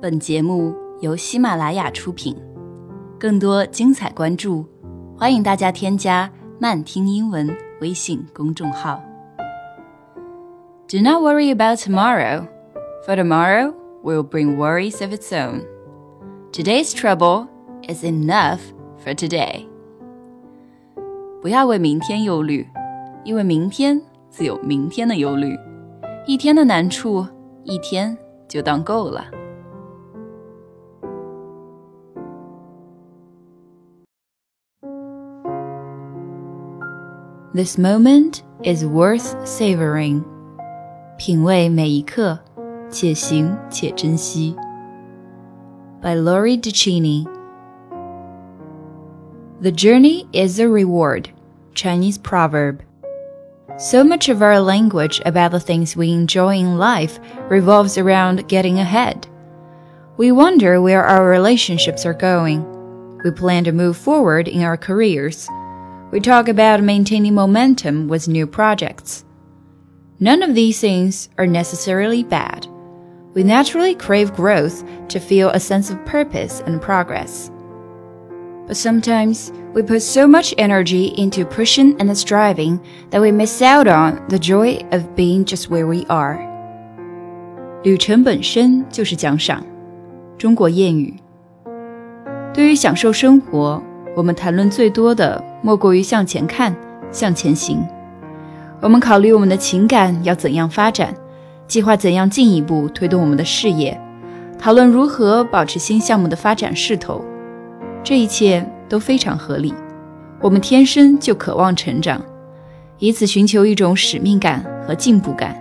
本节目由喜马拉雅出品，更多精彩关注，欢迎大家添加“慢听英文”微信公众号。Do not worry about tomorrow, for tomorrow will bring worries of its own. Today's trouble is enough for today. 不要为明天忧虑，因为明天自有明天的忧虑。一天的难处，一天就当够了。This moment is worth savoring. 品味每一刻，且行且珍惜。By Lori Deschene. The journey is a reward. Chinese proverb. So much of our language about the things we enjoy in life revolves around getting ahead. We wonder where our relationships are going. We plan to move forward in our careers We talk about maintaining momentum with new projects. None of these things are necessarily bad. We naturally crave growth to feel a sense of purpose and progress. But sometimes we put so much energy into pushing and striving that we miss out on the joy of being just where we are. 旅程本身就是奖赏。中国谚语。对于享受生活， 我们谈论最多的莫过于向前看，向前行。我们考虑我们的情感要怎样发展，计划怎样进一步推动我们的事业，讨论如何保持新项目的发展势头。这一切都非常合理，我们天生就渴望成长，以此寻求一种使命感和进步感。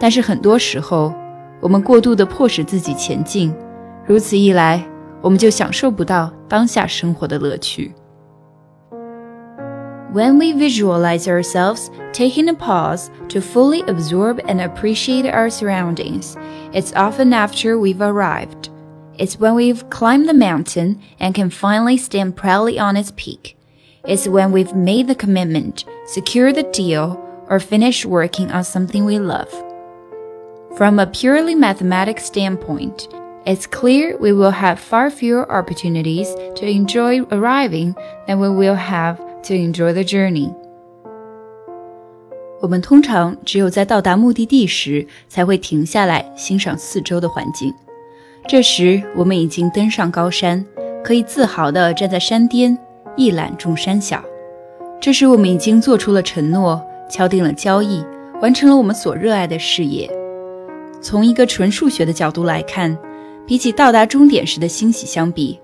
但是很多时候，我们过度的迫使自己前进，如此一来，我们就享受不到当下生活的乐趣。When we visualize ourselves taking a pause to fully absorb and appreciate our surroundings, it's often after we've arrived. It's when we've climbed the mountain and can finally stand proudly on its peak. It's when we've made the commitment, secured the deal, or finished working on something we love. From a purely mathematic standpoint, it's clear we will have far fewer opportunities to enjoy arriving than we will have to enjoy the journey. 我们通常只有在到达目的地时，才会停下来欣赏四周的环境。这时，我们已经登上高山，可以自豪地站在山巅，一览众山小。这时，我们已经做出了承诺，敲定了交易，完成了我们所热爱的事业。从一个纯数学的角度来看，比起到达终点时的欣喜相比，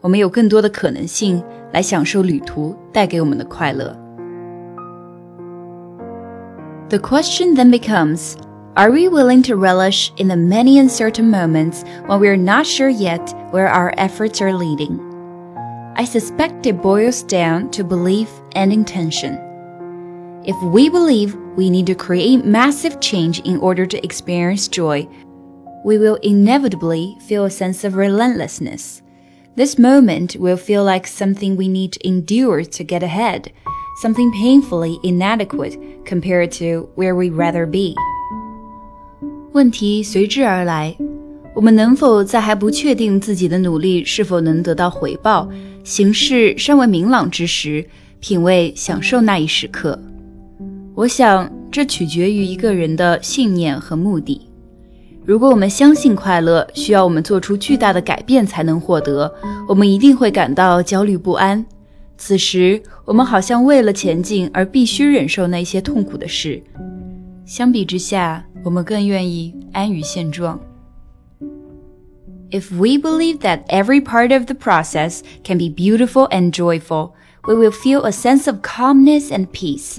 我们有更多的可能性来享受旅途带给我们的快乐。The question then becomes. Are we willing to relish in the many uncertain moments when we are not sure yet where our efforts are leading? I suspect it boils down to belief and intention. If we believe we need to create massive change in order to experience joy, we will inevitably feel a sense of relentlessness. This moment will feel like something we need to endure to get ahead, something painfully inadequate compared to where we'd rather be. 问题随之而来，我们能否在还不确定自己的努力是否能得到回报、形势尚未明朗之时，品味、享受那一时刻？我想，这取决于一个人的信念和目的。如果我们相信快乐需要我们做出巨大的改变才能获得，我们一定会感到焦虑不安。此时，我们好像为了前进而必须忍受那些痛苦的事。相比之下，我们更愿意安于现状。If we believe that every part of the process can be beautiful and joyful, we will feel a sense of calmness and peace.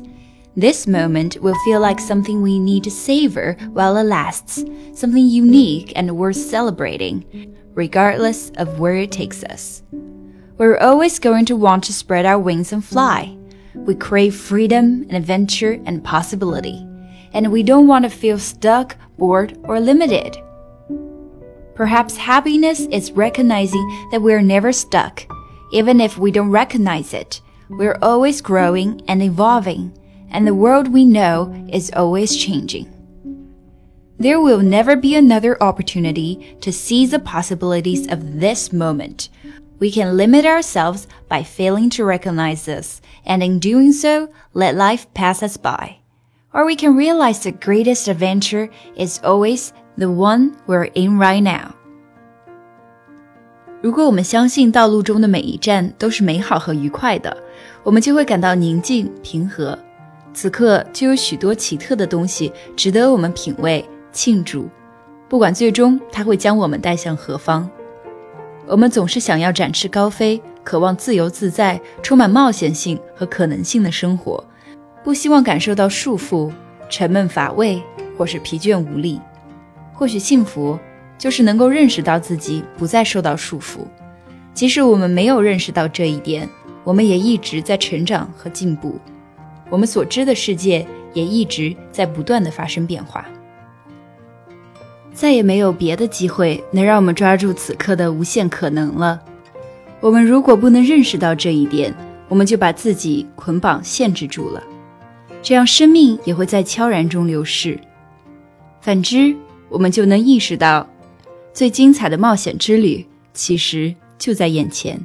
This moment will feel like something we need to savor while it lasts, something unique and worth celebrating, regardless of where it takes us. We're always going to want to spread our wings and fly. We crave freedom and adventure and possibility and we don't want to feel stuck, bored, or limited. Perhaps happiness is recognizing that we're never stuck. Even if we don't recognize it, we're always growing and evolving, and the world we know is always changing. There will never be another opportunity to seize the possibilities of this moment. We can limit ourselves by failing to recognize this, and in doing so, let life pass us by. Or we can realize the greatest adventure is always the one we're in right now. 如果我们相信道路中的每一站都是美好和愉快的，我们就会感到宁静平和。 此刻就有许多奇特的东西值得我们品味。庆祝，不管最终它会将我们带向何方，我们总是想要展翅高飞，渴望自由自在、充满冒险性和可能性的生活，不希望感受到束缚、沉闷乏味或是疲倦无力。或许幸福就是能够认识到自己不再受到束缚，即使我们没有认识到这一点，我们也一直在成长和进步，我们所知的世界也一直在不断的发生变化。再也没有别的机会能让我们抓住此刻的无限可能了。我们如果不能认识到这一点，我们就把自己捆绑限制住了，这样生命也会在悄然中流逝。反之，我们就能意识到，最精彩的冒险之旅其实就在眼前。